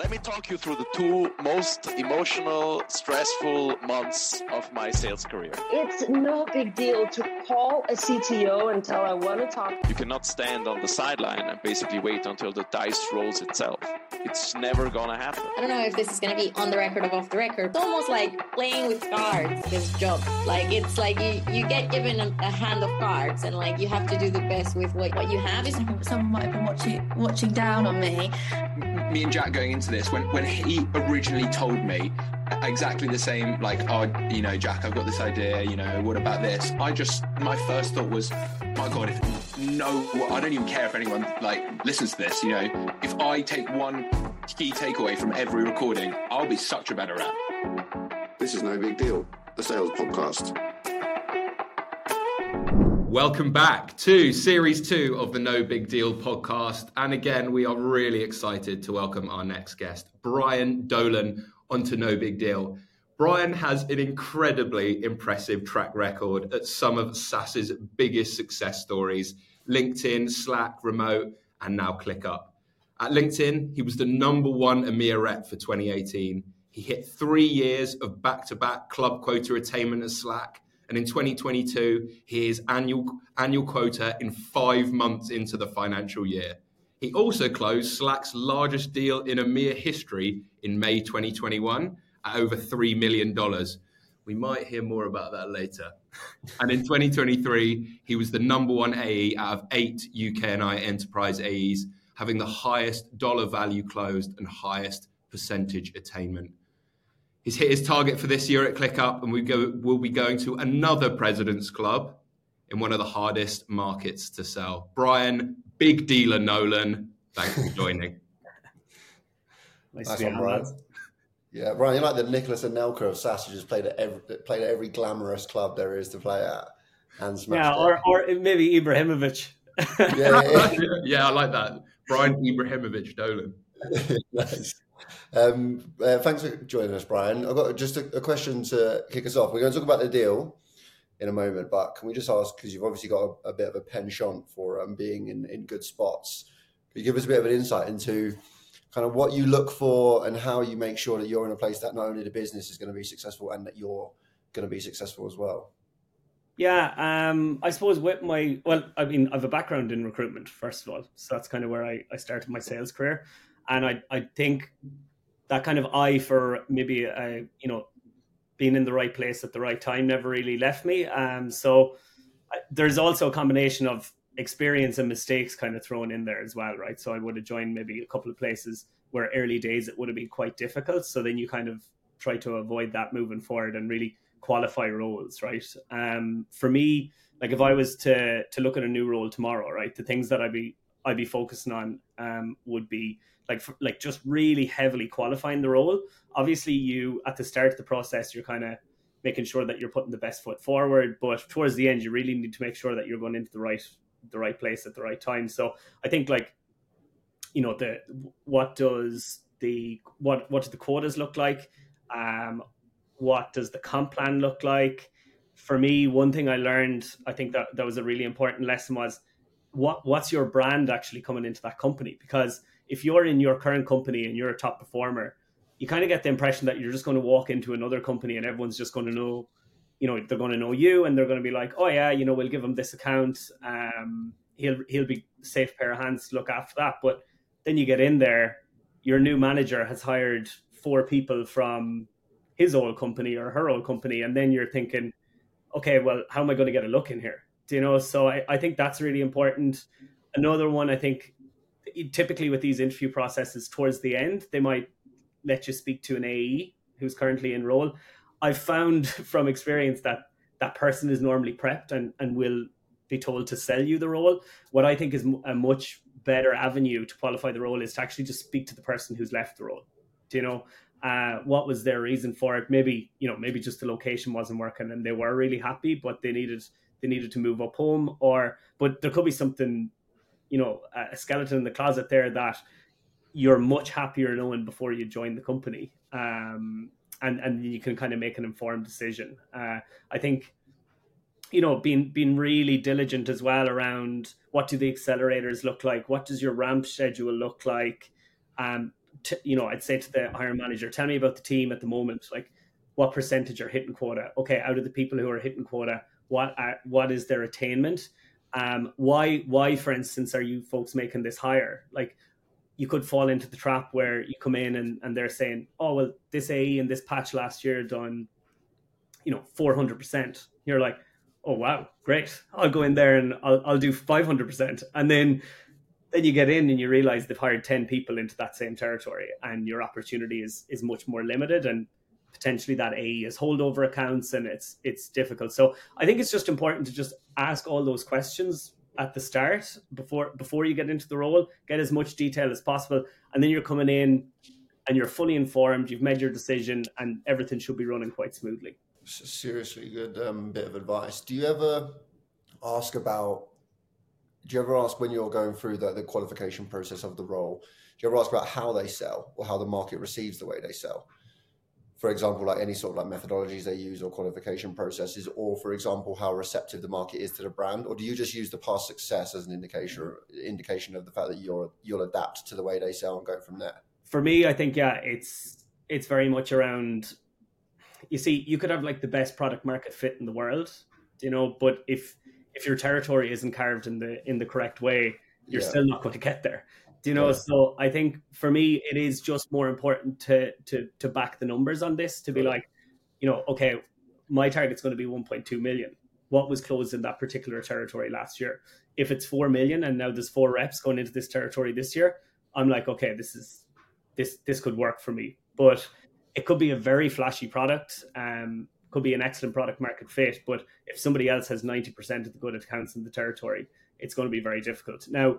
Let me talk you through the two most emotional, stressful months of my sales career. It's no big deal to call a CTO and tell I want to talk. You cannot stand on the sideline and basically wait until the dice rolls itself. It's never gonna happen. I don't know if this is gonna be on the record or off the record. It's almost like playing with cards, this job. Like it's like you, you get given a, a hand of cards and like you have to do the best with what, what you have. Is someone might have been watching watching down on me. Me and Jack going into this when when he originally told me exactly the same like oh you know jack i've got this idea you know what about this? I just my first thought was my god if no i don't even care if anyone like listens to this you know? If i take one key takeaway from every recording i'll be such a better rep this is no big deal. The sales podcast. Welcome back to series two of the No Big Deal podcast. And again, we are really excited to welcome our next guest, Brian Dolan, onto No Big Deal. Brian has an incredibly impressive track record at some of SaaS's biggest success stories LinkedIn, Slack, Remote, and now ClickUp. At LinkedIn, he was the number one EMEA rep for 2018. He hit three years of back to back club quota attainment at Slack and in 2022, his annual annual quota in five months into the financial year. He also closed Slack's largest deal in EMEA history in May 2021 at over $3 million. We might hear more about that later. and in 2023, he was the number one AE out of eight UK and I enterprise AEs, having the highest dollar value closed and highest percentage attainment. He's hit his target for this year at ClickUp, and we go, we'll be going to another President's Club in one of the hardest markets to sell. Brian, big dealer Nolan, thanks for joining. nice, nice one, Brian. Yeah, Brian, you're like the Nicholas and Anelka of SaaS who just played at every played at every glamorous club there is to play at. And yeah, or, or maybe Ibrahimovic. yeah, yeah, yeah. yeah, I like that. Brian Ibrahimovic Dolan. nice. Um, uh, thanks for joining us, Brian. I've got just a, a, question to kick us off. We're going to talk about the deal in a moment, but can we just ask, because you've obviously got a, a, bit of a penchant for um, being in, in good spots, can you give us a bit of an insight into kind of what you look for and how you make sure that you're in a place that not only the business is going to be successful and that you're going to be successful as well? Yeah, um, I suppose with my well, I mean, I have a background in recruitment first of all, so that's kind of where I, I started my sales career, and I I think that kind of eye for maybe a you know being in the right place at the right time never really left me. Um, so I, there's also a combination of experience and mistakes kind of thrown in there as well, right? So I would have joined maybe a couple of places where early days it would have been quite difficult. So then you kind of try to avoid that moving forward and really qualify roles, right? Um, for me, like if I was to to look at a new role tomorrow, right, the things that I'd be I'd be focusing on um, would be like like just really heavily qualifying the role. Obviously, you at the start of the process, you're kind of making sure that you're putting the best foot forward, but towards the end, you really need to make sure that you're going into the right the right place at the right time. So I think like you know the what does the what what do the quotas look like? Um, what does the comp plan look like? For me, one thing I learned, I think that that was a really important lesson was what what's your brand actually coming into that company because if you're in your current company and you're a top performer, you kind of get the impression that you're just going to walk into another company and everyone's just going to know, you know, they're going to know you and they're going to be like, oh yeah, you know, we'll give him this account. Um, he'll he'll be safe pair of hands to look after that. But then you get in there, your new manager has hired four people from his old company or her old company, and then you're thinking, okay, well, how am I going to get a look in here? Do you know? So I, I think that's really important. Another one I think typically with these interview processes towards the end, they might let you speak to an AE who's currently in role. I've found from experience that that person is normally prepped and, and will be told to sell you the role. What I think is a much better avenue to qualify the role is to actually just speak to the person who's left the role. Do you know uh, what was their reason for it? Maybe you know maybe just the location wasn't working and they were really happy, but they needed they needed to move up home, or but there could be something you know a skeleton in the closet there that you're much happier knowing before you join the company um, and and you can kind of make an informed decision uh, i think you know being being really diligent as well around what do the accelerators look like what does your ramp schedule look like um, you know, I'd say to the hiring manager, tell me about the team at the moment. Like, what percentage are hitting quota? Okay, out of the people who are hitting quota, what are, what is their attainment? Um, why why, for instance, are you folks making this higher? Like, you could fall into the trap where you come in and, and they're saying, oh well, this AE in this patch last year done, you know, four hundred percent. You're like, oh wow, great. I'll go in there and I'll I'll do five hundred percent, and then then you get in and you realize they've hired 10 people into that same territory and your opportunity is is much more limited and potentially that AE is holdover accounts and it's it's difficult. So I think it's just important to just ask all those questions at the start before before you get into the role, get as much detail as possible, and then you're coming in and you're fully informed, you've made your decision and everything should be running quite smoothly. Seriously good um, bit of advice. Do you ever ask about do you ever ask when you're going through the, the qualification process of the role, do you ever ask about how they sell or how the market receives the way they sell? For example, like any sort of like methodologies they use or qualification processes, or for example, how receptive the market is to the brand, or do you just use the past success as an indication indication of the fact that you're you'll adapt to the way they sell and go from there? For me, I think yeah, it's it's very much around. You see, you could have like the best product market fit in the world, you know, but if if your territory isn't carved in the in the correct way, you're yeah. still not going to get there. Do you know? Yeah. So I think for me, it is just more important to to to back the numbers on this to be like, you know, okay, my target's going to be 1.2 million. What was closed in that particular territory last year? If it's four million and now there's four reps going into this territory this year, I'm like, okay, this is this this could work for me. But it could be a very flashy product. Um, could be an excellent product market fit, but if somebody else has 90% of the good accounts in the territory, it's going to be very difficult. Now,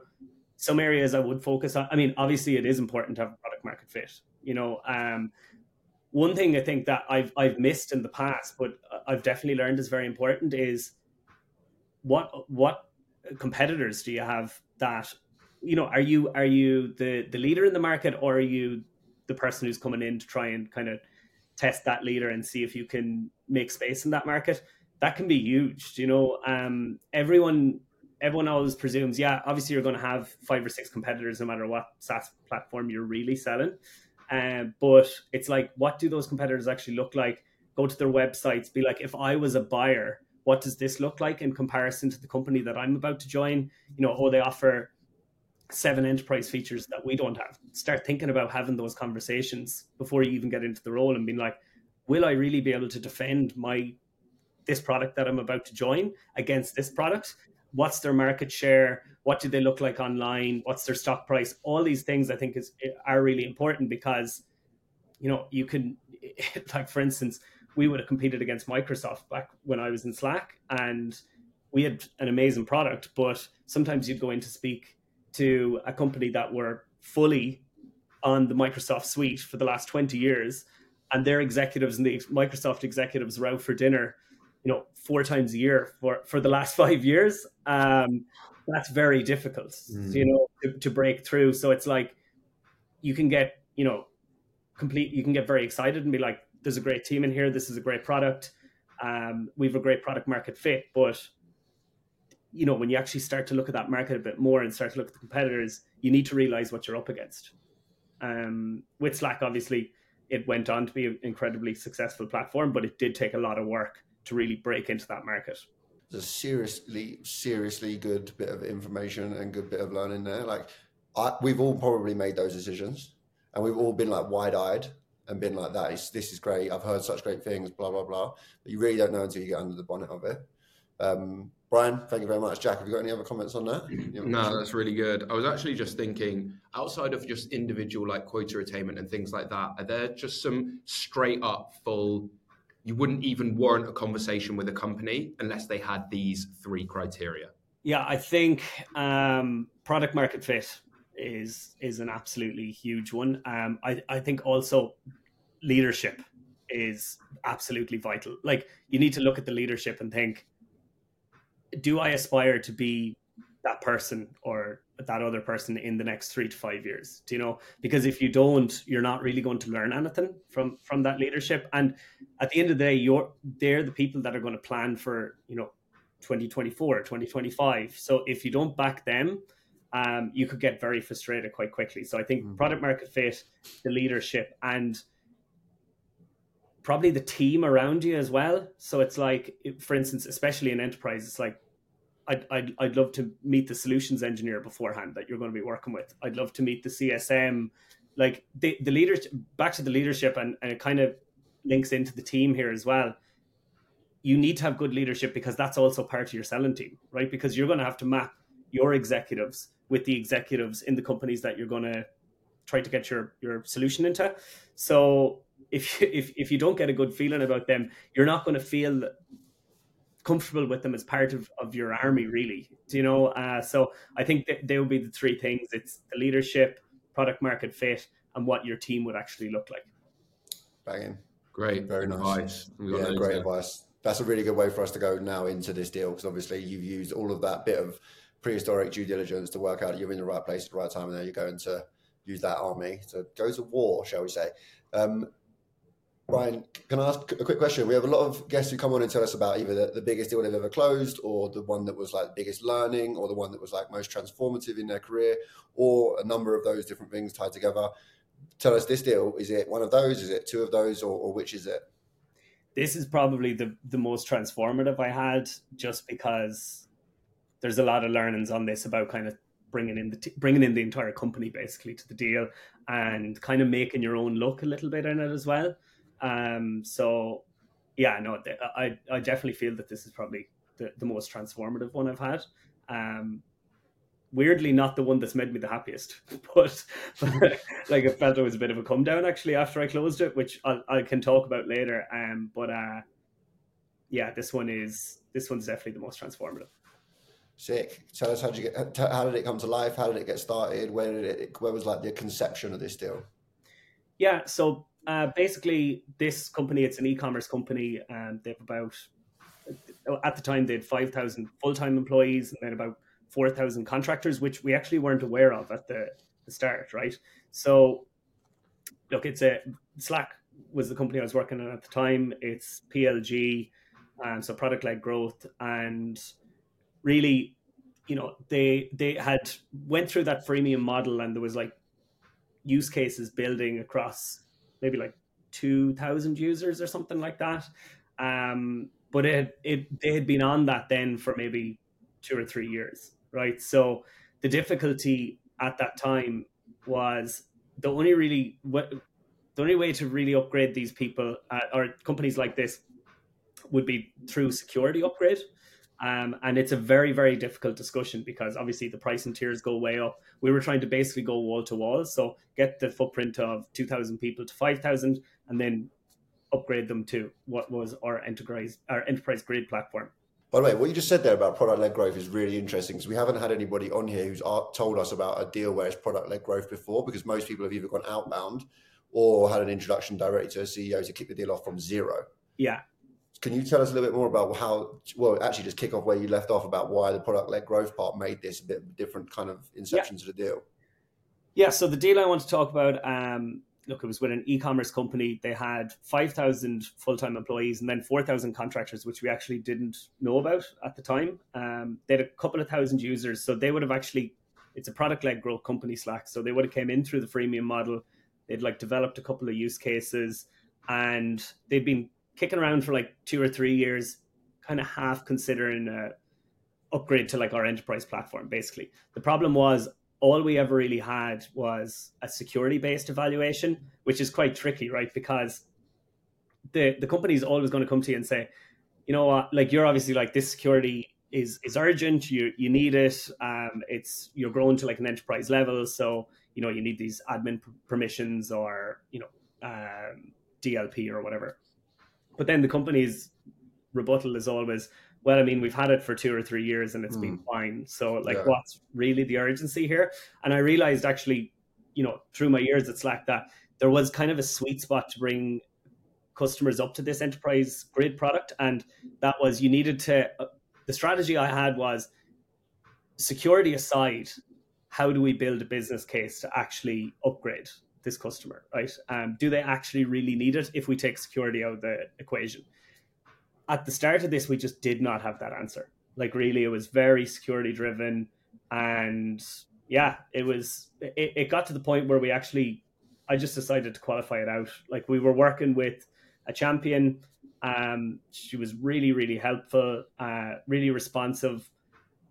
some areas I would focus on, I mean, obviously it is important to have product market fit. You know, um, one thing I think that I've I've missed in the past, but I've definitely learned is very important is what what competitors do you have that you know are you are you the the leader in the market or are you the person who's coming in to try and kind of test that leader and see if you can make space in that market, that can be huge. You know, um, everyone everyone always presumes, yeah, obviously you're going to have five or six competitors no matter what SaaS platform you're really selling. Um, but it's like, what do those competitors actually look like? Go to their websites, be like, if I was a buyer, what does this look like in comparison to the company that I'm about to join? You know, oh, they offer seven enterprise features that we don't have. Start thinking about having those conversations before you even get into the role and being like, will I really be able to defend my this product that I'm about to join against this product? What's their market share? What do they look like online? What's their stock price? All these things I think is are really important because you know you can like for instance we would have competed against Microsoft back when I was in Slack and we had an amazing product but sometimes you'd go in to speak to a company that were fully on the Microsoft suite for the last 20 years and their executives and the Microsoft executives were out for dinner, you know, four times a year for, for the last five years. Um, that's very difficult, mm. you know, to, to break through. So it's like you can get, you know, complete, you can get very excited and be like, there's a great team in here. This is a great product. Um, we have a great product market fit, but you know, when you actually start to look at that market a bit more and start to look at the competitors, you need to realize what you're up against. Um, with Slack, obviously, it went on to be an incredibly successful platform, but it did take a lot of work to really break into that market. There's a seriously, seriously good bit of information and good bit of learning there. Like, I, we've all probably made those decisions, and we've all been like wide-eyed and been like, "That is, this is great. I've heard such great things." Blah blah blah. But you really don't know until you get under the bonnet of it. Um, Brian, thank you very much. Jack, have you got any other comments on that? No, that's really good. I was actually just thinking, outside of just individual like quota attainment and things like that, are there just some straight up full? You wouldn't even warrant a conversation with a company unless they had these three criteria. Yeah, I think um, product market fit is is an absolutely huge one. Um, I I think also leadership is absolutely vital. Like you need to look at the leadership and think do I aspire to be that person or that other person in the next three to five years do you know because if you don't you're not really going to learn anything from from that leadership and at the end of the day you're they're the people that are going to plan for you know 2024 2025 so if you don't back them um, you could get very frustrated quite quickly. So I think mm-hmm. product market fit, the leadership, and probably the team around you as well. So it's like, for instance, especially in enterprise, it's like I'd, I'd, I'd love to meet the solutions engineer beforehand that you're going to be working with. I'd love to meet the CSM, like the, the leaders, back to the leadership, and, and it kind of links into the team here as well. You need to have good leadership because that's also part of your selling team, right? Because you're going to have to map your executives with the executives in the companies that you're going to try to get your your solution into. So if if if you don't get a good feeling about them, you're not going to feel comfortable with them as part of, of your army really. Do you know? Uh, so i think that they would be the three things. It's the leadership product market fit and what your team would actually look like. Banging. Great very nice. yeah great there. advice. That's a really good way for us to go now into this deal because obviously you've used all of that bit of prehistoric due diligence to work out you're in the right place at the right time, and now you're going to use that army to go to war, shall we say? Um, Brian, can I ask a quick question? We have a lot of guests who come on and tell us about either the, the, biggest deal they've ever closed, or the one that was like the biggest learning, or the one that was like most transformative in their career, or a number of those different things tied together. Tell us this deal: is it one of those? Is it two of those, or, or which is it? This is probably the the most transformative I had, just because there's a lot of learnings on this about kind of bringing in the t- bringing in the entire company basically to the deal and kind of making your own look a little bit in it as well. Um, so yeah, no, I I definitely feel that this is probably the, the most transformative one I've had. Um, weirdly, not the one that's made me the happiest, but, but like I felt it was a bit of a come down actually after I closed it, which I, I can talk about later. Um, but uh, yeah, this one is this one's definitely the most transformative. Sick. Tell us how did you get? How did it come to life? How did it get started? Where did it? Where was like the conception of this deal? Yeah. So uh, basically, this company it's an e-commerce company, and they've about at the time they had five thousand full-time employees, and then about four thousand contractors, which we actually weren't aware of at the, the start. Right. So look, it's a Slack was the company I was working on at the time. It's PLG, um, so product led growth and really, you know, they they had went through that freemium model and there was like use cases building across maybe like 2000 users or something like that. Um, but it, it they had been on that then for maybe two or three years, right? So the difficulty at that time was the only really the only way to really upgrade these people uh, or companies like this would be through security upgrade. Um, and it's a very, very difficult discussion because obviously the price and tiers go way up. We were trying to basically go wall to wall. So get the footprint of 2,000 people to 5,000 and then upgrade them to what was our enterprise, our enterprise grade platform. By the way, what you just said there about product led growth is really interesting because we haven't had anybody on here who's told us about a deal where it's product led growth before because most people have either gone outbound or had an introduction directly to a CEO to kick the deal off from zero. Yeah. Can you tell us a little bit more about how, well, actually just kick off where you left off about why the product led growth part made this a bit different kind of inception yeah. to the deal? Yeah, so the deal I want to talk about, um, look, it was with an e-commerce company. They had 5,000 full-time employees and then 4,000 contractors, which we actually didn't know about at the time. Um, they had a couple of thousand users, so they would have actually, it's a product-led growth company, Slack, so they would have came in through the freemium model. They'd like developed a couple of use cases and they'd been kicking around for like two or three years, kind of half considering a upgrade to like our enterprise platform. Basically, the problem was all we ever really had was a security based evaluation, which is quite tricky, right? Because the the company is always going to come to you and say, you know what, like you're obviously like this security is is urgent. You you need it. Um, it's you're growing to like an enterprise level, so you know you need these admin permissions or you know um, DLP or whatever. But then the company's rebuttal is always, well, I mean, we've had it for two or three years and it's mm. been hmm. fine. So, like, yeah. what's really the urgency here? And I realized actually, you know, through my years at Slack that there was kind of a sweet spot to bring customers up to this enterprise grid product. And that was you needed to, uh, the strategy I had was security aside, how do we build a business case to actually upgrade this customer, right? Um, do they actually really need it if we take security out of the equation? At the start of this, we just did not have that answer. Like, really, it was very security driven. And, yeah, it was. It, it got to the point where we actually, I just decided to qualify it out. Like we were working with a champion. Um, she was really, really helpful, uh, really responsive.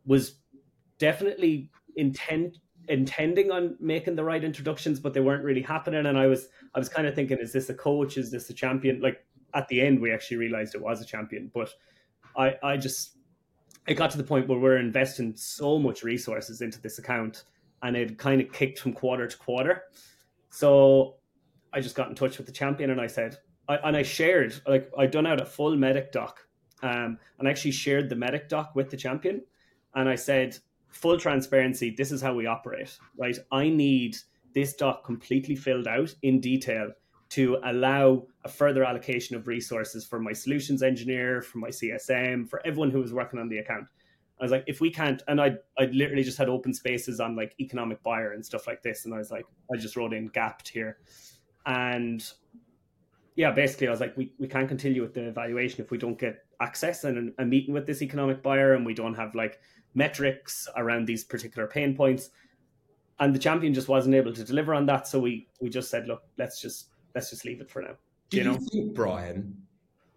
Was definitely intent intending on making the right introductions, but they weren't really happening. And I was, I was kind of thinking, is this a coach? Is this a champion? Like at the end, we actually realized it was a champion. But I, I just, it got to the point where we're investing so much resources into this account, and it kind of kicked from quarter to quarter. So I just got in touch with the champion, and I said, I, and I shared, like I done out a full MEDDIC doc, um, and I actually shared the MEDDIC doc with the champion, and I said, full transparency, this is how we operate, right? I need this doc completely filled out in detail to allow a further allocation of resources for my solutions engineer, for my CSM, for everyone who was working on the account. I was like, if we can't, and I I literally just had open spaces on like economic buyer and stuff like this, and I was like, I just wrote in gapped here, and yeah, basically I was like, we, we can't continue with the evaluation if we don't get access and a meeting with this economic buyer, and we don't have like metrics around these particular pain points. And the champion just wasn't able to deliver on that, so we we just said, look, let's just let's just leave it for now. Do you, you think, Brian,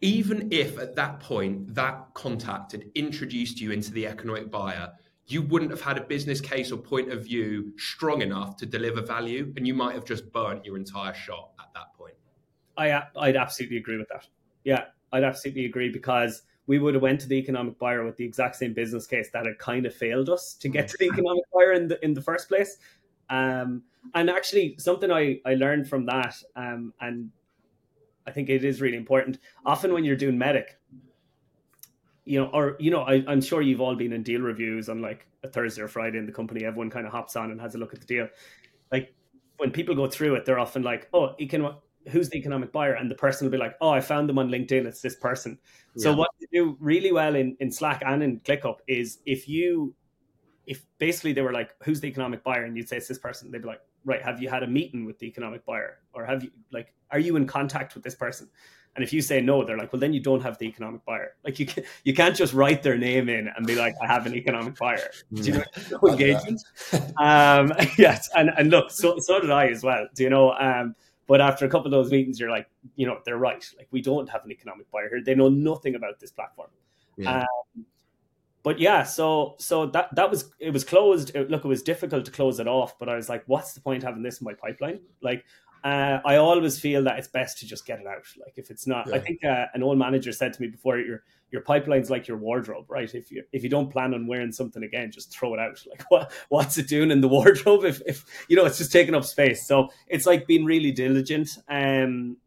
even if at that point that contact had introduced you into the economic buyer, you wouldn't have had a business case or point of view strong enough to deliver value, and you might have just burnt your entire shot at that point. I I'd absolutely agree with that. Yeah, I'd absolutely agree because we would have went to the economic buyer with the exact same business case that had kind of failed us to get to the economic buyer in the in the first place. Um, and actually, something I, I learned from that, um, and I think it is really important. Often when you're doing MEDDIC, you know, or you know, I, I'm sure you've all been in deal reviews on like a Thursday or Friday in the company. Everyone kind of hops on and has a look at the deal. Like when people go through it, they're often like, "Oh, econ- who's the economic buyer?" And the person will be like, "Oh, I found them on LinkedIn. It's this person." Yeah. So what you do really well in in Slack and in ClickUp is if you if basically they were like, "Who's the economic buyer?" and you'd say it's this person, they'd be like, "Right, have you had a meeting with the economic buyer, or have you like, are you in contact with this person?" And if you say no, they're like, "Well, then you don't have the economic buyer. Like you can, you can't just write their name in and be like, I have an economic buyer." Do you know no engagement? um, yes, and and look, so so did I as well. Do you know? Um, but after a couple of those meetings, you're like, you know, they're right. Like we don't have an economic buyer here. They know nothing about this platform. Yeah. Um, but yeah, so so that that was it was closed. It, look, it was difficult to close it off, but I was like, what's the point having this in my pipeline? Like, uh, I always feel that it's best to just get it out. Like, if it's not, yeah. I think uh, an old manager said to me before, your your pipeline's like your wardrobe, right? If you if you don't plan on wearing something again, just throw it out. Like, what what's it doing in the wardrobe? If if you know, it's just taking up space. So it's like being really diligent. Um,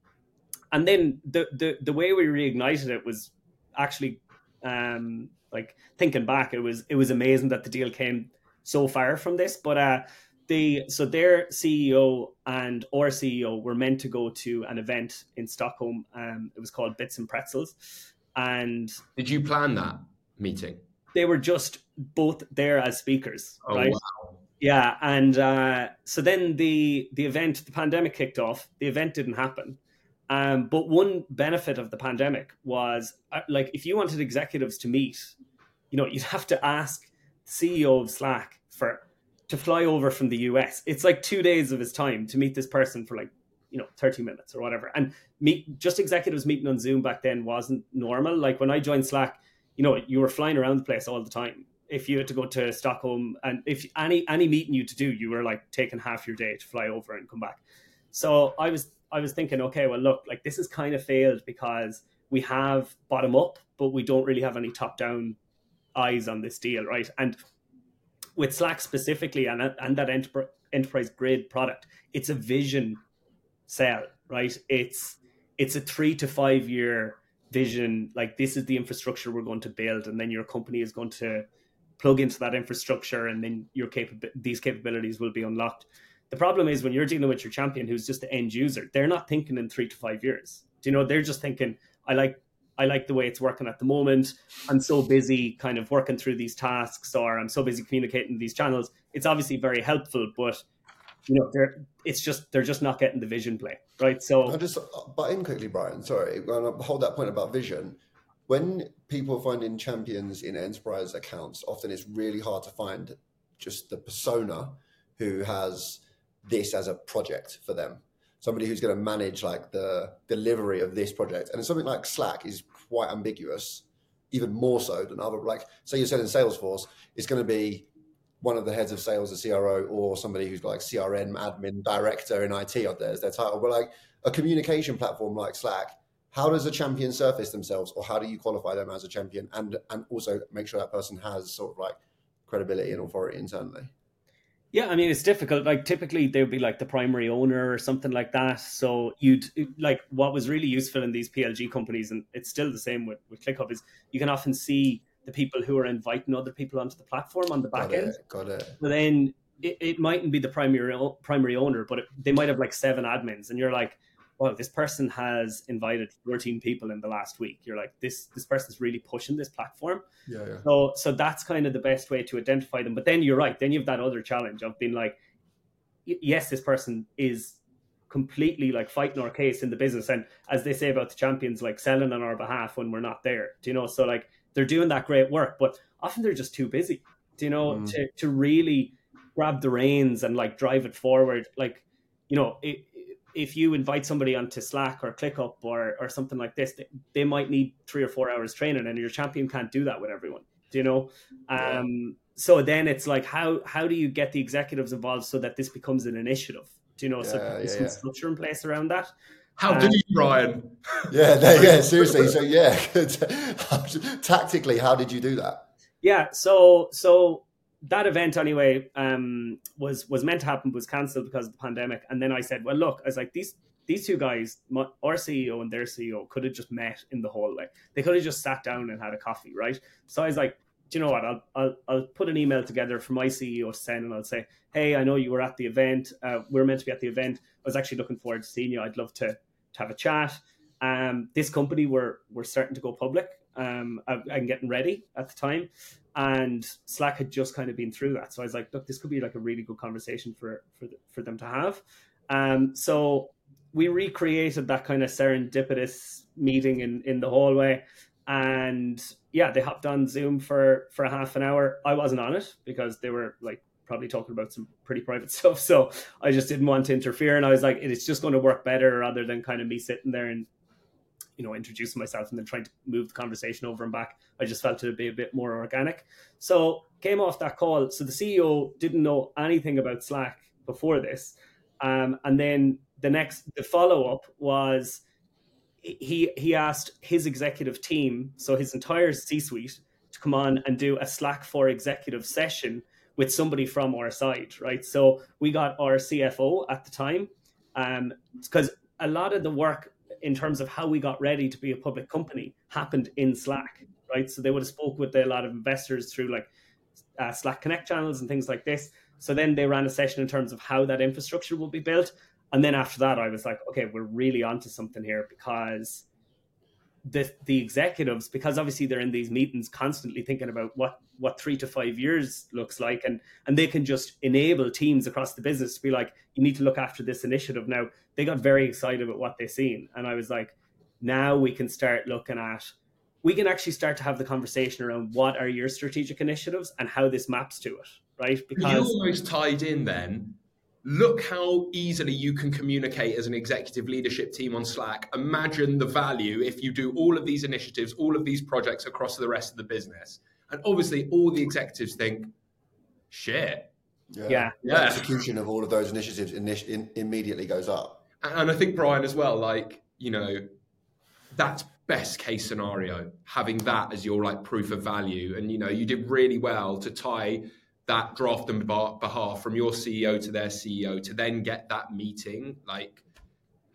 and then the the the way we reignited it was actually um like thinking back, it was it was amazing that the deal came so far from this. But uh, the so their CEO and our CEO were meant to go to an event in Stockholm. Um, it was called Bits and Pretzels. And did you plan that meeting? They were just both there as speakers, oh, right? Wow. Yeah, and uh, so then the the event, the pandemic kicked off. The event didn't happen, um, but one benefit of the pandemic was uh, like if you wanted executives to meet, you know, you'd have to ask CEO of Slack for to fly over from the US. It's like two days of his time to meet this person for like, you know, 30 minutes or whatever. And meet just executives meeting on Zoom back then wasn't normal. Like when I joined Slack, you know, you were flying around the place all the time. If you had to go to Stockholm and if any any meeting you to do, you were like taking half your day to fly over and come back. So I was I was thinking, okay, well, look, like this is kind of failed because we have bottom up, but we don't really have any top down eyes on this deal, right? And with Slack specifically and, and that enter- enterprise grade product, it's a vision sell, right? It's it's a three to five year vision. Like this is the infrastructure we're going to build, and then your company is going to plug into that infrastructure, and then your capab- these capabilities will be unlocked. The problem is when you're dealing with your champion who's just the end user, they're not thinking in three to five years. Do you know? They're just thinking, I like I like the way it's working at the moment. I'm so busy kind of working through these tasks, or I'm so busy communicating these channels. It's obviously very helpful, but you know, they're it's just they're just not getting the vision play, right? So I'll just uh, butt in quickly, Brian. Sorry, gonna hold that point about vision. When people find in champions in enterprise accounts, often it's really hard to find just the persona who has this as a project for them. Somebody who's going to manage like the delivery of this project, and something like Slack is quite ambiguous, even more so than other. Like, say you're selling Salesforce, it's going to be one of the heads of sales, a CRO, or somebody who's like CRM admin director in IT out there as their title. But like a communication platform like Slack, how does a champion surface themselves, or how do you qualify them as a champion, and and also make sure that person has sort of like credibility and authority internally? Yeah, I mean it's difficult. Like typically they would be like the primary owner or something like that. So you'd like what was really useful in these PLG companies, and it's still the same with, with ClickUp, is you can often see the people who are inviting other people onto the platform on the back got end. It, got it. But then it, it mightn't be the primary primary owner, but it, they might have like seven admins, and you're like, wow, this person has invited 14 people in the last week. You're like, this this person's really pushing this platform. Yeah, yeah. So so that's kind of the best way to identify them. But then you're right. Then you have that other challenge of being like, yes, this person is completely like fighting our case in the business, and as they say about the champions, like selling on our behalf when we're not there. Do you know? So like they're doing that great work, but often they're just too busy. Do you know Mm. to to really grab the reins and like drive it forward? Like you know. It, if you invite somebody onto Slack or ClickUp or, or something like this, they, they might need three or four hours training, and your champion can't do that with everyone. Do you know? Yeah. Um, so then it's like, how how do you get the executives involved so that this becomes an initiative? Do you know? so Yeah, there's yeah, some yeah. structure in place around that. How do you, Brian? Yeah, no, yeah, seriously. So yeah, tactically, how did you do that? Yeah. So so that event anyway um, was was meant to happen was cancelled because of the pandemic, and then I said, well, look, I was like these. These two guys, my, our CEO and their CEO, could have just met in the hallway. They could have just sat down and had a coffee, right? So I was like, do you know what? I'll, I'll, I'll put an email together for my CEO to send, and I'll say, hey, I know you were at the event. Uh, we're meant to be at the event. I was actually looking forward to seeing you. I'd love to, to have a chat. Um, this company were were starting to go public um, and getting ready at the time, and Slack had just kind of been through that. So I was like, look, this could be like a really good conversation for for for them to have. Um, so we recreated that kind of serendipitous meeting in in the hallway and yeah they hopped on zoom for for half an hour i wasn't on it because they were like probably talking about some pretty private stuff. So i just didn't want to interfere. And i was like it's just going to work better rather than kind of me sitting there and you know introducing myself and then trying to move the conversation over and back. I just felt it would be a bit more organic. So came off that call. So the ceo didn't know anything about slack before this. Um, and then the next the follow up was he he asked his executive team, so his entire C suite, to come on and do a Slack for executive session with somebody from our side, right? So we got our CFO at the time, um, because a lot of the work in terms of how we got ready to be a public company happened in Slack, right? So they would have spoke with a lot of investors through like uh, Slack Connect channels and things like this. So then they ran a session in terms of how that infrastructure will be built. And then after that, I was like, okay, we're really onto something here because the the executives, because obviously they're in these meetings constantly thinking about what what three to five years looks like, and and they can just enable teams across the business to be like, you need to look after this initiative now. They got very excited about what they seen, and I was like, now we can start looking at we can actually start to have the conversation around what are your strategic initiatives and how this maps to it, right? Because You Because almost tied in then. Look how easily you can communicate as an executive leadership team on Slack. Imagine the value if you do all of these initiatives, all of these projects across the rest of the business. And obviously, all the executives think, shit. yeah, The Yeah. execution of all of those initiatives init- in, immediately goes up. And I think, Brian, as well, like, you know, that's best case scenario, having that as your like proof of value. And, you know, you did really well to tie that draft on behalf from your CEO to their CEO to then get that meeting. Like,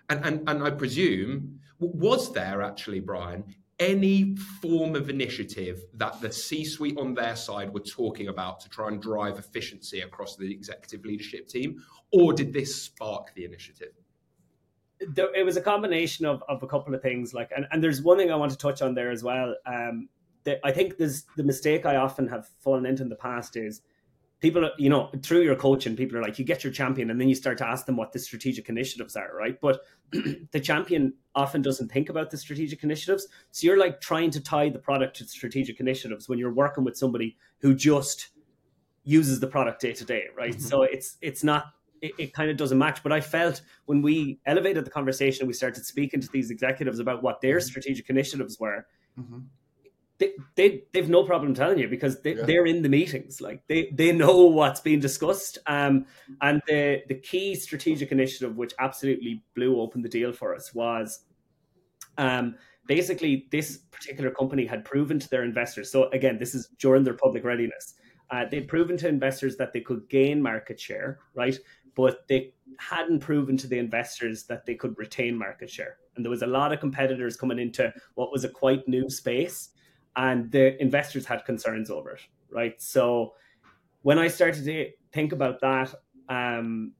and, and, and I presume, was there actually, Brian, any form of initiative that the C suite on their side were talking about to try and drive efficiency across the executive leadership team? Or did this spark the initiative? it was a combination of, of a couple of things like and, and there's one thing i want to touch on there as well um i think there's the mistake i often have fallen into in the past is people are- you know through your coaching people are like you get your champion and then you start to ask them what the strategic initiatives are right but the champion often doesn't think about the strategic initiatives so you're like trying to tie the product to strategic initiatives when you're working with somebody who just uses the product day to day, right? Mm-hmm. So it's it's not it, it kind of doesn't match. But I felt when we elevated the conversation, we started speaking to these executives about what their strategic initiatives were. Mhm. They, they they've no problem telling you because they, Yeah. they're in the meetings. Like they they know what's being discussed. Um and the the key strategic initiative which absolutely blew open the deal for us was um basically this particular company had proven to their investors so again this is during their public readiness uh, they'd proven to investors that they could gain market share right? But they hadn't proven to the investors that they could retain market share. And there was a lot of competitors coming into what was a quite new space and the investors had concerns over it right? So when i started to think about that um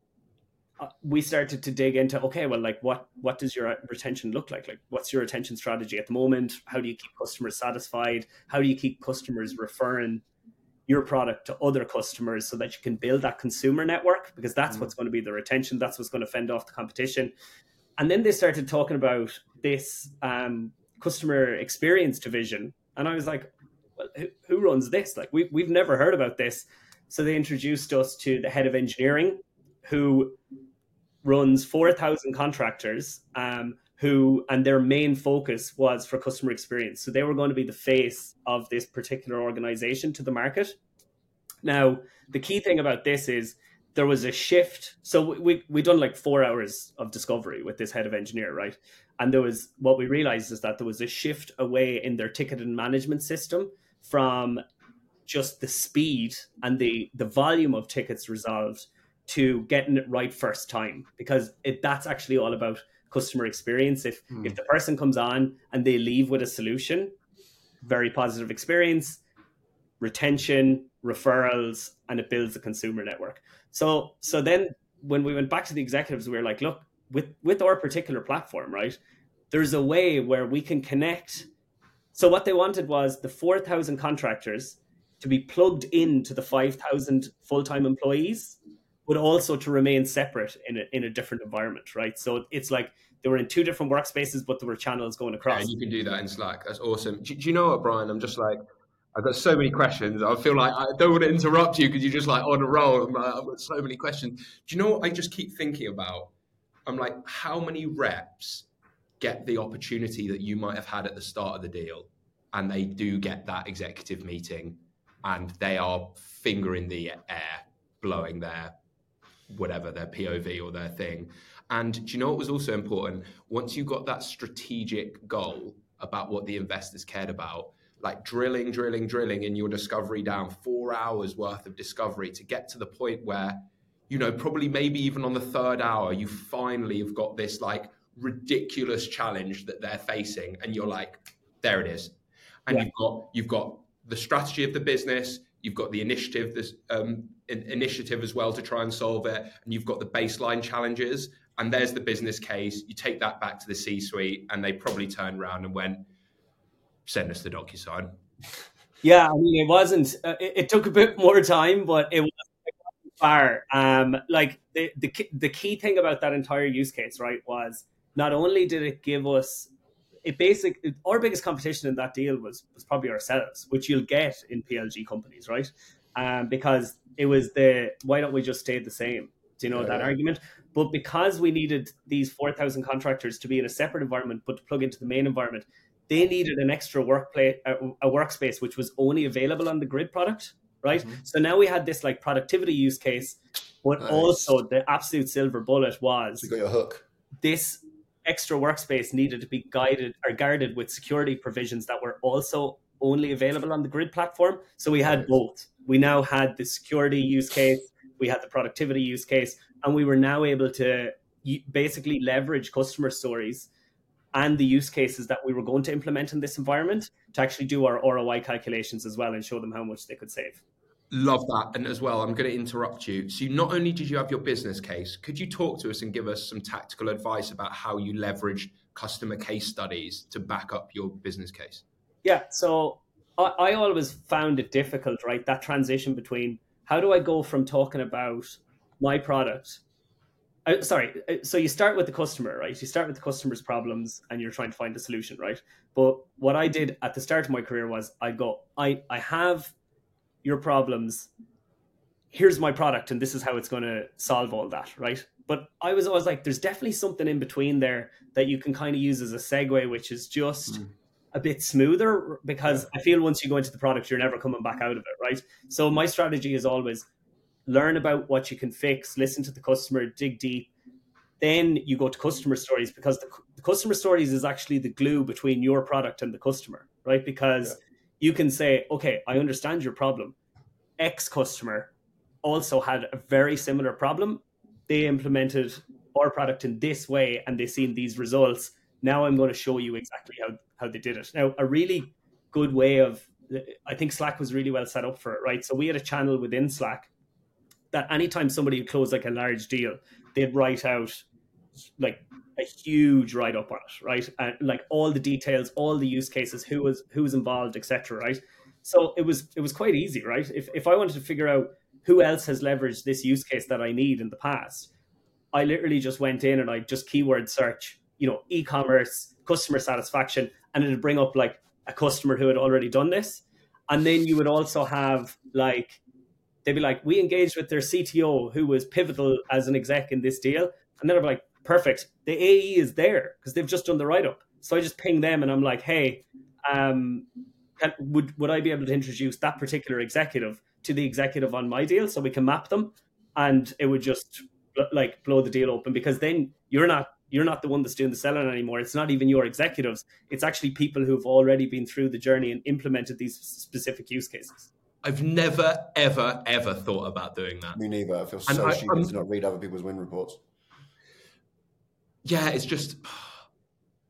uh, we started to dig into okay well like what what does your retention look like? Like what's your retention strategy at the moment? How do you keep customers satisfied? How do you keep customers referring your product to other customers so that you can build that consumer network? Because that's what's going to be the retention. That's what's going to fend off the competition. And then they started talking about this um, customer experience division and i was like well who, who runs this? Like we, we've never heard about this. So they introduced us to the head of engineering who runs 4000 contractors um, who and their main focus was for customer experience. So they were going to be the face of this particular organization to the market. Now the key thing about this is there was a shift. So we, we done like four hours of discovery with this head of engineer right and there was what we realized is that there was a shift away in their ticket and management system from just the speed and the the volume of tickets resolved to getting it right first time. Because it, that's actually all about customer experience. If Hmm. if the person comes on and they leave with a solution very positive experience retention referrals and it builds a consumer network. So so then when we went back to the executives we were like look with with our particular platform right there's a way where we can connect so what they wanted was the 4000 contractors to be plugged into the 5000 full-time employees but also to remain separate in a, in a different environment right so it's like they were in two different workspaces but there were channels going across And you can do that in Slack. That's awesome. Do, do you know what, Brian? I'm just like, I've got so many questions. I feel like I don't want to interrupt you because you're just like on a roll. Like, I've got so many questions. Do you know what I just keep thinking about? I'm like, how many reps get the opportunity that you might have had at the start of the deal and they do get that executive meeting and they are finger in the air blowing their whatever their POV or their thing. And do you know what was also important? Once you got that strategic goal about what the investors cared about, like drilling, drilling, drilling in your discovery down, four hours worth of discovery to get to the point where, you know, probably maybe even on the third hour, you finally have got this like ridiculous challenge that they're facing, and you're like, there it is. And Yeah. you've got you've got the strategy of the business, you've got the initiative, this um, in- initiative as well to try and solve it, and you've got the baseline challenges. And there's the business case. You take that back to the C-suite, and they probably turned around and went, "Send us the DocuSign." Yeah, I mean, it wasn't. Uh, it, it took a bit more time, but it wasn't far. Um, like the, the key- the key thing about that entire use case, right, was not only did it give us it basic our biggest competition in that deal was was probably ourselves, which you'll get in PLG companies, right? Um, because it was the why don't we just stay the same? Do you know Yeah, that yeah. argument? But because we needed these four thousand contractors to be in a separate environment, but to plug into the main environment, they needed an extra workplace, a, a workspace, which was only available on the grid product, right? Mm-hmm. So now we had this like productivity use case, but Nice. also the absolute silver bullet was So you got your hook. this extra workspace needed to be guided or guarded with security provisions that were also only available on the grid platform. So we had both. We now had the security use case, we had the productivity use case, and we were now able to basically leverage customer stories and the use cases that we were going to implement in this environment to actually do our ROI calculations as well and show them how much they could save. Love that. And as well, I'm going to interrupt you. So, not only did you have your business case, could you talk to us and give us some tactical advice about how you leveraged customer case studies to back up your business case? Yeah, so I, I always found it difficult, right? That transition between how do I go from talking about my product? Uh, sorry, uh, so you start with the customer, right? You start with the customer's problems and you're trying to find a solution, right? But what I did at the start of my career was I go, I, I have your problems. here's my product and this is how it's going to solve all that, right? But I was always like, there's definitely something in between there that you can kind of use as a segue, which is just mm. a bit smoother because. I feel once you go into the product, you're never coming back out of it, right? So my strategy is always learn about what you can fix, listen to the customer, dig deep. Then you go to customer stories because the, the customer stories is actually the glue between your product and the customer, right? Because yeah. you can say, okay, I understand your problem. X customer also had a very similar problem. They implemented our product in this way and they've seen these results. Now I'm going to show you exactly how, how they did it. Now, a really good way of, I think Slack was really well set up for it, right? So we had a channel within Slack that anytime somebody would close like a large deal, they'd write out like a huge write up on it, right? And like all the details, all the use cases, who was who was involved, etc. Right? So it was it was quite easy, right? If if I wanted to figure out who else has leveraged this use case that I need in the past, I literally just went in and I just keyword search, you know, e-commerce, customer satisfaction, and it'd bring up like a customer who had already done this. And then you would also have like they'd be like, we engaged with their CTO who was pivotal as an exec in this deal. And then I'm like, perfect. The AE is there because they've just done the write up. So I just ping them and I'm like, hey, um, can, would would I be able to introduce that particular executive to the executive on my deal so we can map them, and it would just like blow the deal open because then you're not you're not the one that's doing the selling anymore. It's not even your executives. It's actually people who've already been through the journey and implemented these specific use cases. I've never, ever, ever thought about doing that. Me neither. I feel so I, stupid I'm, to not read other people's win reports. Yeah, it's just.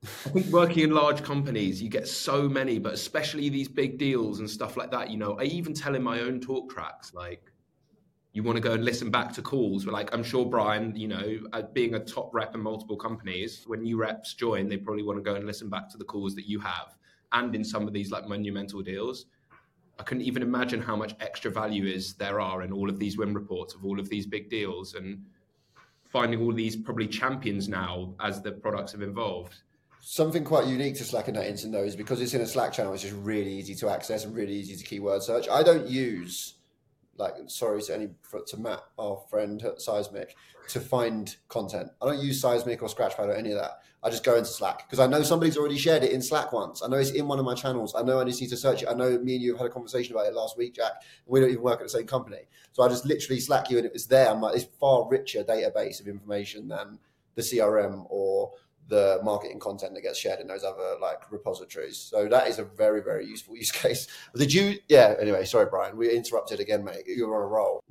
I think working in large companies, you get so many, but especially these big deals and stuff like that. You know, I even tell in my own talk tracks, like, you want to go and listen back to calls. But like, I'm sure Brian, you know, uh, being a top rep in multiple companies, when new reps join, they probably want to go and listen back to the calls that you have. And in some of these like monumental deals, I couldn't even imagine how much extra value is there are in all of these win reports of all of these big deals and finding all these probably champions now as the products have evolved. Something quite unique to Slack in that instant though is because it's in a Slack channel, it's just really easy to access and really easy to keyword search. I don't use like sorry to any to Matt, our friend Seismic, to find content. I don't use Seismic or Scratchpad or any of that. I just go into Slack because I know somebody's already shared it in Slack once. I know it's in one of my channels. I know I just need to search it. I know me and you had a conversation about it last week, Jack. we don't even work at the same company. So I just literally Slack you and it was there. I'm like, it's far richer database of information than the CRM or the marketing content that gets shared in those other like repositories. So that is a very, very useful use case. Did you? Yeah. Anyway, sorry, Brian. We interrupted again, mate. You were on a roll.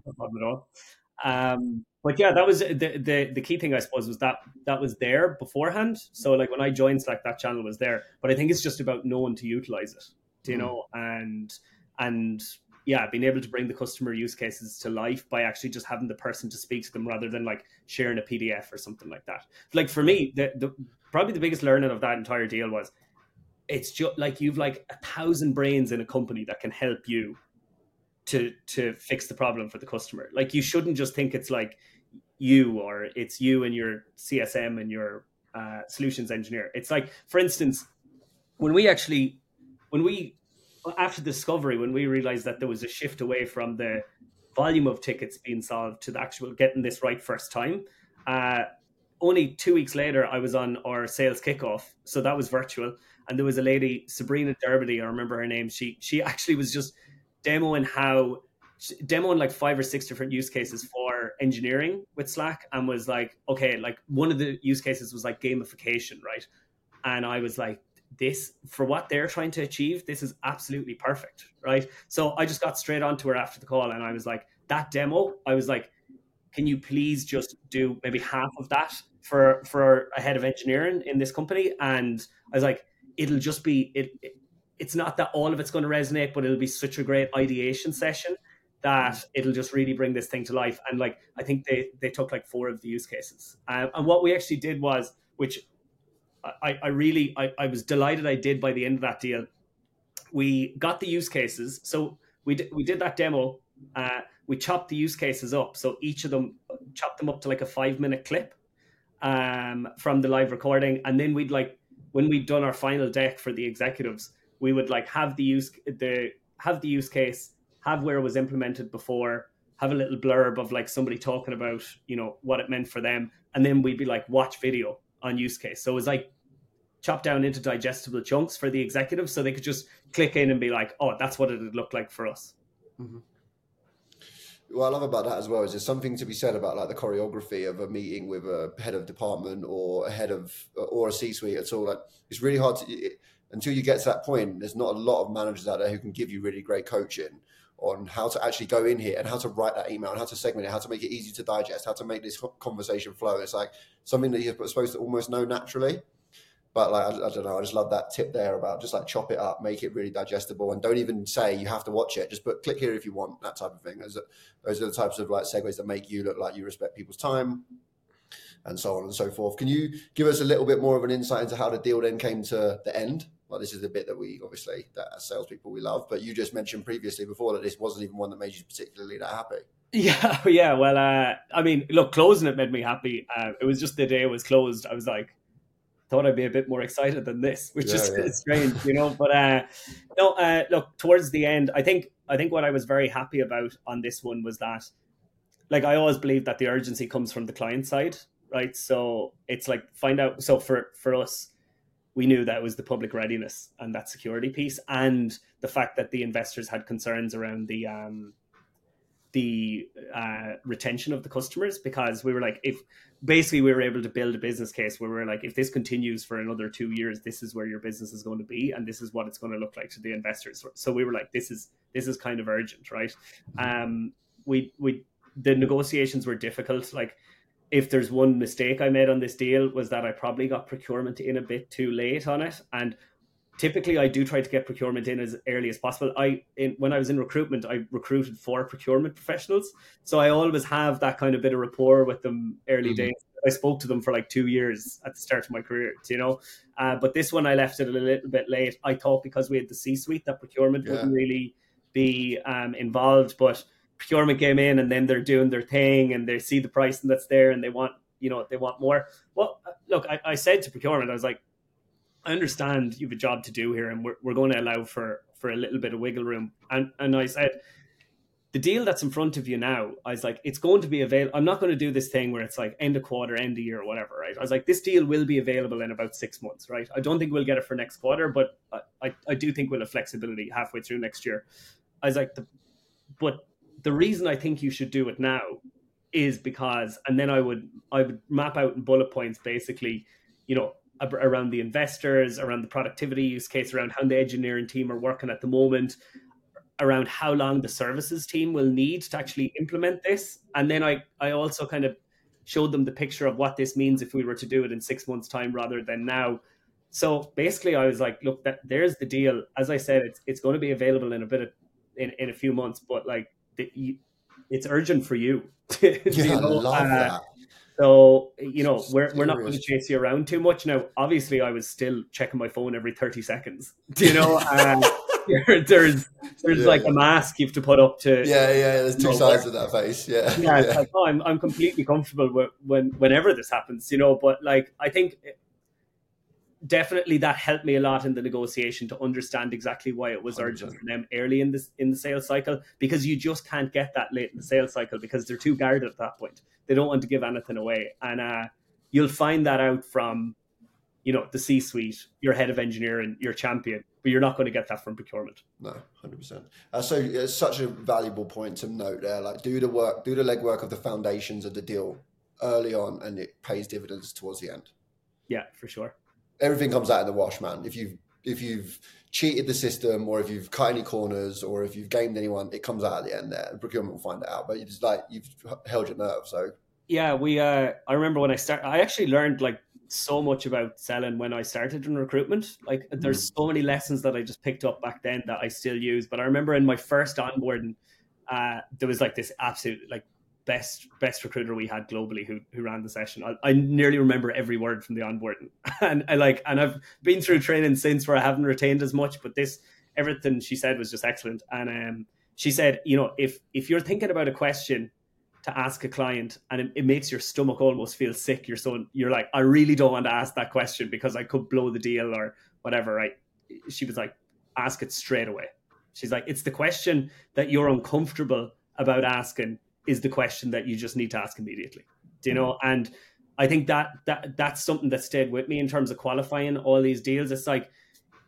Um, but yeah, that was the, the the key thing I suppose was that that was there beforehand. So like when I joined Slack, that channel was there. But I think it's just about knowing to utilize it, you mm. know, and and yeah, being able to bring the customer use cases to life by actually just having the person to speak to them rather than like sharing a PDF or something like that. Like for me, the, the probably the biggest learning of that entire deal was it's just like you've like a thousand brains in a company that can help you to to fix the problem for the customer. Like you shouldn't just think it's like you or it's you and your CSM and your uh, solutions engineer. It's like, for instance, when we actually when we after discovery when we realized that there was a shift away from the volume of tickets being solved to the actual getting this right first time. Uh, only two weeks later, I was on our sales kickoff, so that was virtual, and there was a lady, Sabrina Derby, I remember her name. She she actually was just demoing how demoing like five or six different use cases for engineering with Slack and was like, okay, like one of the use cases was like gamification, right? And I was like, this for what they're trying to achieve, this is absolutely perfect, right? So I just got straight onto her after the call and I was like, that demo, I was like, can you please just do maybe half of that for for a head of engineering in this company? And I was like, it'll just be it, it it's not that all of it's going to resonate, but it'll be such a great ideation session that it'll just really bring this thing to life. And like, I think they, they took like four of the use cases. Um, and what we actually did was, which I, I really, I, I was delighted I did by the end of that deal. We got the use cases. So we did, we did that demo. Uh, we chopped the use cases up. So each of them chopped them up to like a five minute clip um, from the live recording. And then we'd like, when we'd done our final deck for the executives, we would like have the use the have the use case, have where it was implemented before, have a little blurb of like somebody talking about you know what it meant for them, and then we'd be like watch video on use case. So it was like chopped down into digestible chunks for the executives, so they could just click in and be like, oh, that's what it would look like for us. Mm-hmm. What I love about that as well is there's something to be said about like the choreography of a meeting with a head of department or a head of or a C-suite at all. Like it's really hard to it, until you get to that point. There's not a lot of managers out there who can give you really great coaching on how to actually go in here and how to write that email and how to segment it, how to make it easy to digest, how to make this conversation flow. It's like something that you're supposed to almost know naturally. But like I, I, don't know, I just love that tip there about just like chop it up, make it really digestible, and don't even say you have to watch it. Just put click here if you want that type of thing. Those are, those are the types of like segues that make you look like you respect people's time, and so on and so forth. Can you give us a little bit more of an insight into how the deal then came to the end? Well, this is the bit that we obviously that as salespeople we love, but you just mentioned previously before that this wasn't even one that made you particularly that happy. Yeah, yeah. Well, uh, I mean, look, closing it made me happy. Uh, it was just the day it was closed. I was like, thought I'd be a bit more excited than this, which yeah, is yeah. strange, you know. But uh, no, uh, look, towards the end, I think I think what I was very happy about on this one was that, like, I always believe that the urgency comes from the client side, right? So it's like find out. So for for us, we knew that was the public readiness and that security piece, and the fact that the investors had concerns around the um, the uh, retention of the customers because we were like if basically we were able to build a business case where we are like if this continues for another two years this is where your business is going to be and this is what it's going to look like to the investors. So we were like this is this is kind of urgent right? Um we we the negotiations were difficult. Like if there's one mistake i made on this deal was that i probably got procurement in a bit too late on it and typically I do try to get procurement in as early as possible. I in, when I was in recruitment, I recruited for procurement professionals, so I always have that kind of bit of rapport with them early mm-hmm. days. I spoke to them for like two years at the start of my career, you know. Uh, but this one I left it a little bit late. I thought because we had the C-suite that procurement yeah. wouldn't really be um, involved, but procurement came in and then they're doing their thing and they see the pricing that's there and they want you know they want more. Well, look, I, I said to procurement, I was like, I understand you have a job to do here, and we're, we're going to allow for for a little bit of wiggle room. And and I said, the deal that's in front of you now, I was like, it's going to be available. I'm not going to do this thing where it's like end of quarter, end of year, or whatever, right? I was like, this deal will be available in about six months, right? I don't think we'll get it for next quarter, but I, I, I do think we'll have flexibility halfway through next year. I was like, the, but the reason I think you should do it now is because, and then I would I would map out in bullet points basically, you know, around the investors, around the productivity use case, around how the engineering team are working at the moment, around how long the services team will need to actually implement this. And then I, I also kind of showed them the picture of what this means if we were to do it in six months' time rather than now. So basically, I was like, look, that, there's the deal. As I said, it's it's going to be available in a bit of in, in a few months, but like it's urgent for you. yeah, you know? I love uh, that. So you know we're we're not going to chase you around too much now. Obviously, I was still checking my phone every thirty seconds. You know, um, there's there's yeah, like yeah. a mask you have to put up to. Yeah, yeah. There's two know, sides of that face. Yeah, yeah. yeah. Like, oh, I'm I'm completely comfortable with, when whenever this happens. You know, but like I think definitely that helped me a lot in the negotiation to understand exactly why it was 100%. urgent for them early in this in the sales cycle because you just can't get that late in the sales cycle because they're too guarded at that point. They don't want to give anything away, and uh, you'll find that out from you know the C-suite, your head of engineering, your champion, but you're not going to get that from procurement. No, hundred uh, percent. So it's such a valuable point to note there. Like do the work, do the legwork of the foundations of the deal early on, and it pays dividends towards the end. Yeah, for sure everything comes out in the wash, man. If you've if you've cheated the system or if you've cut any corners or if you've gamed anyone, it comes out at the end there. Procurement will find it out. But it's like you've held your nerve. So yeah, we uh I remember when I started I actually learned like so much about selling when I started in recruitment. Like there's mm. so many lessons that I just picked up back then that I still use. But I remember in my first onboarding, uh, there was like this absolute like best best recruiter we had globally who who ran the session. I, I nearly remember every word from the onboarding, and I like and I've been through training since where I haven't retained as much, but this everything she said was just excellent. And um, she said, you know, if if you're thinking about a question to ask a client and it, it, makes your stomach almost feel sick, you're so you're like, I really don't want to ask that question because I could blow the deal or whatever. Right? She was like, ask it straight away. She's like, it's the question that you're uncomfortable about asking is the question that you just need to ask immediately. Do you know? And I think that that that's something that stayed with me in terms of qualifying all these deals. It's like,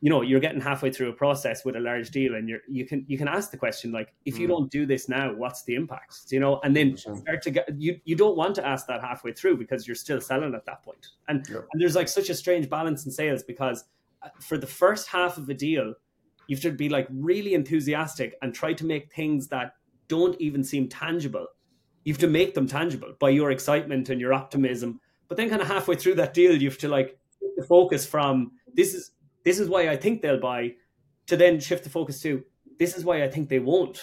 you know, you're getting halfway through a process with a large deal, and you're you can you can ask the question like, if you Mm. don't do this now, what's the impact? Do you know? And then start to get you you don't want to ask that halfway through because you're still selling at that point. And Yep. and there's like such a strange balance in sales because uh, for the first half of a deal, you to be like really enthusiastic and try to make things that don't even seem tangible. You have to make them tangible by your excitement and your optimism. But then, kind of halfway through that deal, you have to like shift the focus from this is this is why I think they'll buy to then shift the focus to this is why I think they won't.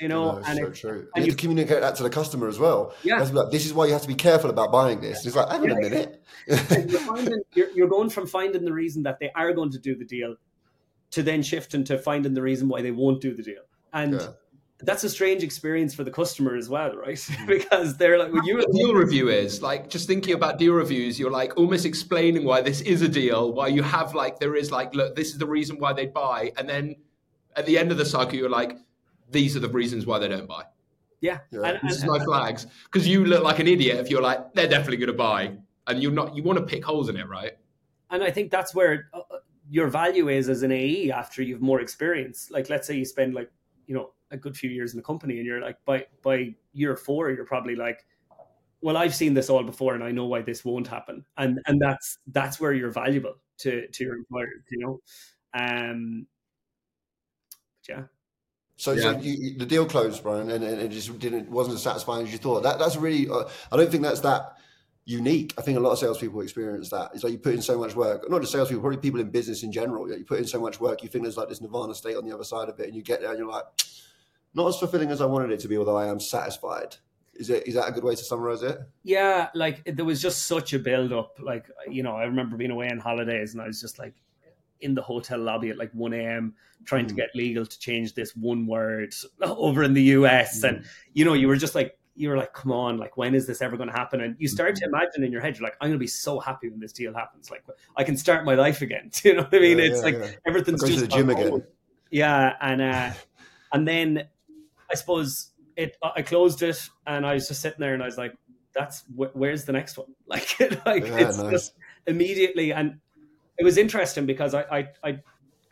You know? No, and so it- true. and You you- communicate that to the customer as well. Yeah. You have to be like, this is why you have to be careful about buying this. It's like, hang on a minute. you're, finding, you're, you're going from finding the reason that they are going to do the deal to then shifting to finding the reason why they won't do the deal. And Yeah. That's a strange experience for the customer as well, right? because they're like, when you a deal review is like just thinking about deal reviews you're like almost explaining why this is a deal why you have like there is like look this is the reason why they buy and then at the end of the cycle you're like these are the reasons why they don't buy yeah, Yeah. And, this is and- my flags because you look like an idiot if you're like they're definitely going to buy and you're not you want to pick holes in it right and I think that's where uh, your value is as an AE after you've more experience. Like, let's say you spend like you know a good few years in the company, and you're like by by year four, you're probably like, well, I've seen this all before, and I know why this won't happen, and and that's that's where you're valuable to to your employers, you know. Um, but yeah, So, so Yeah. you, you- the deal closed, Brian, and, and it just didn't wasn't as satisfying as you thought. That that's really. Uh, I don't think that's that unique. I think a lot of salespeople experience that. It's like you put in so much work. Not just salespeople, probably people in business in general. You put in so much work. You think there's like this nirvana state on the other side of it, and you get there and you're like, not as fulfilling as I wanted it to be. Although I am satisfied. Is it? Is that a good way to summarize it? yeah, like there was just such a build up. Like you know, I remember being away on holidays, and I was just like in the hotel lobby at like one a.m. trying to Mm. get legal to change this one word over in the US, Mm. and you know, you were just like. You were like, come on, like, when is this ever going to happen? And you start to imagine in your head, you're like, I'm going to be so happy when this deal happens. Like, I can start my life again. Do you know what I mean? Yeah, it's yeah, like yeah. everything's to just the gym again. Yeah, and uh, and then I suppose it. I closed it, and I was just sitting there, and I was like, "That's wh- where's the next one?" Like, like Yeah, it's nice. just immediately, and it was interesting because I, I I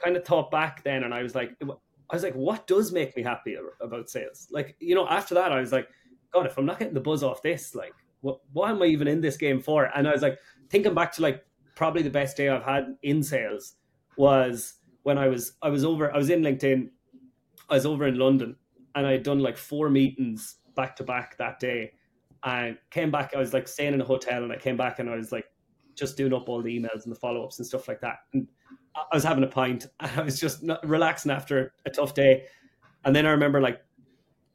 kind of thought back then, and I was like, I was like, what does make me happy about sales? Like, you know, after that, I was like, God, if I'm not getting the buzz off this, like, what why am I even in this game for? And I was like thinking back to like probably the best day I've had in sales was when I was I was over I was in LinkedIn, I was over in London, and I had done like four meetings back to back that day. I came back, I was like staying in a hotel, and I came back and I was like just doing up all the emails and the follow ups and stuff like that. And I I was having a pint, and I was just relaxing after a tough day. And then I remember like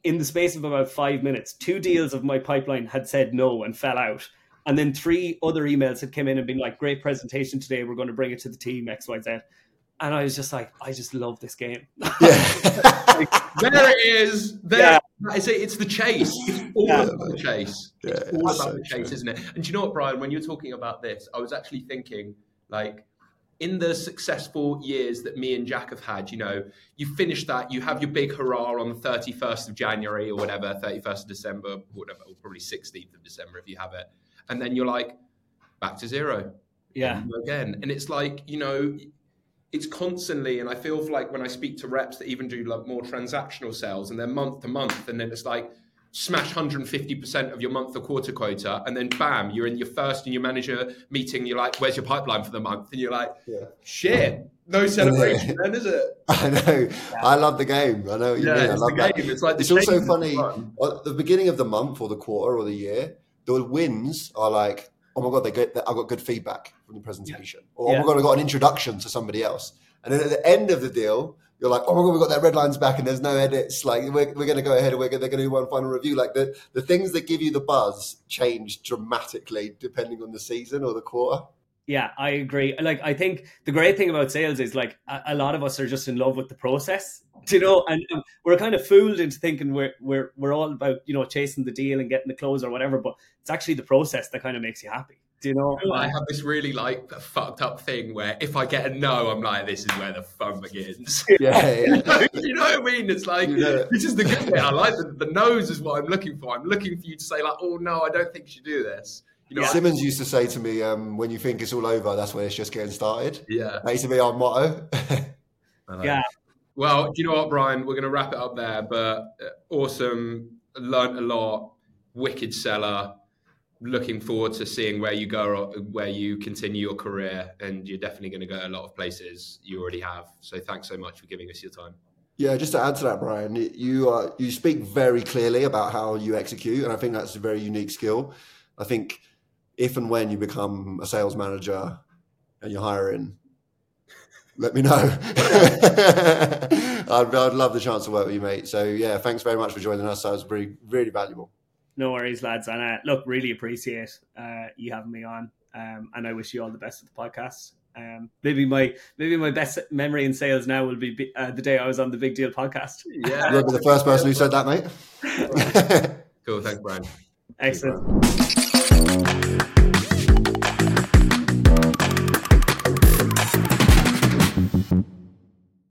in the space of about five minutes, two deals of my pipeline had said no and fell out. And then three other emails had come in and been like, great presentation today. We're going to bring it to the team, XYZ. And I was just like, I just love this game. Yeah. there it is there Yeah. I say it's the chase it's all Yeah. about the chase Yeah, it's all it's about so the chase true. isn't it and do you know what brian when you're talking about this i was actually thinking like in the successful years that me and Jack have had, you know, you finish that, you have your big hurrah on the 31st of January or whatever, 31st of December, whatever, or probably 16th of December if you have it. And then you're like, back to zero Yeah. again. And it's like, you know, it's constantly, and I feel like when I speak to reps that even do like more transactional sales and they're month to month, and then it's like smash 150% of your month or quarter quota, and then bam, you're in your first and your manager meeting, you're like, where's your pipeline for the month? And you're like, Yeah. shit, no celebration then, is it? I know. I love the game. I know Yeah, mean. I it's love the that. game. It's like It's also funny fun. at the beginning of the month or the quarter or the year. The wins are like, oh my god, they get. I got good feedback from the presentation, or oh Yeah. my god, I got an introduction to somebody else. And then at the end of the deal, you're like, oh my god, we got their red lines back, and there's no edits. Like we're, we're going to go ahead and we're going, they're going to do one final review. Like the the things that give you the buzz change dramatically depending on the season or the quarter. Yeah, I agree. Like, I think the great thing about sales is like a, a lot of us are just in love with the process, you know, and um, we're kind of fooled into thinking we're we're we're all about you know chasing the deal and getting the close or whatever, but it's actually the process that kind of makes you happy. Do you know? I have this really like fucked up thing where if I get a no, I'm like, this is where the fun begins. Yeah, yeah. you know what I mean? It's like Yeah. this is the good bit. I like the, the no's is what I'm looking for. I'm looking for you to say like, oh no, I don't think you should do this. You know, I- Simmons used to say to me, um, "When you think it's all over, that's when it's just getting started." yeah. That used to be our motto. Yeah. Well, do you know what, Brian? We're going to wrap it up there. But uh, awesome, learned a lot. Wicked seller. Looking forward to seeing where you go, where you continue your career, and you're definitely going to go a lot of places. You already have. So thanks so much for giving us your time. Yeah, just to add to that, Brian, you uh, you speak very clearly about how you execute, and I think that's a very unique skill. I think if and when you become a sales manager and you're hiring, let me know. I'd, I'd love the chance to work with you, mate. So yeah, thanks very much for joining us. That was really really valuable. No worries, lads. And uh, look, really appreciate uh, you having me on. Um, and I wish you all the best with the podcast. Um, maybe my maybe my best memory in sales now will be uh, the day I was on the Big Deal podcast. Yeah. You'll be the first person who said that, mate. Cool. Thanks, Brian. Excellent.